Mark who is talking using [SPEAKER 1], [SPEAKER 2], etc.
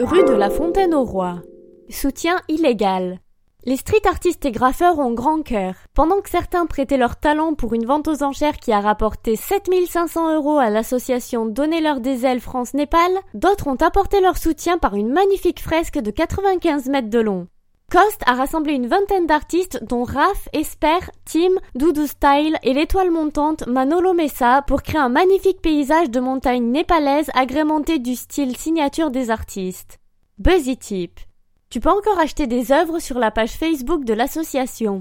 [SPEAKER 1] Rue de la Fontaine au Roi. Soutien illégal. Les street artistes et graffeurs ont grand cœur. Pendant que certains prêtaient leur talent pour une vente aux enchères qui a rapporté 7500 euros à l'association Donnez-leur des ailes France-Népal, d'autres ont apporté leur soutien par une magnifique fresque de 95 mètres de long. Cost a rassemblé une vingtaine d'artistes dont Raph, Esper, Tim, Doudou Style et l'étoile montante Manolo Mesa pour créer un magnifique paysage de montagne népalaise agrémenté du style signature des artistes. Buzzy Tip. Tu peux encore acheter des œuvres sur la page Facebook de l'association.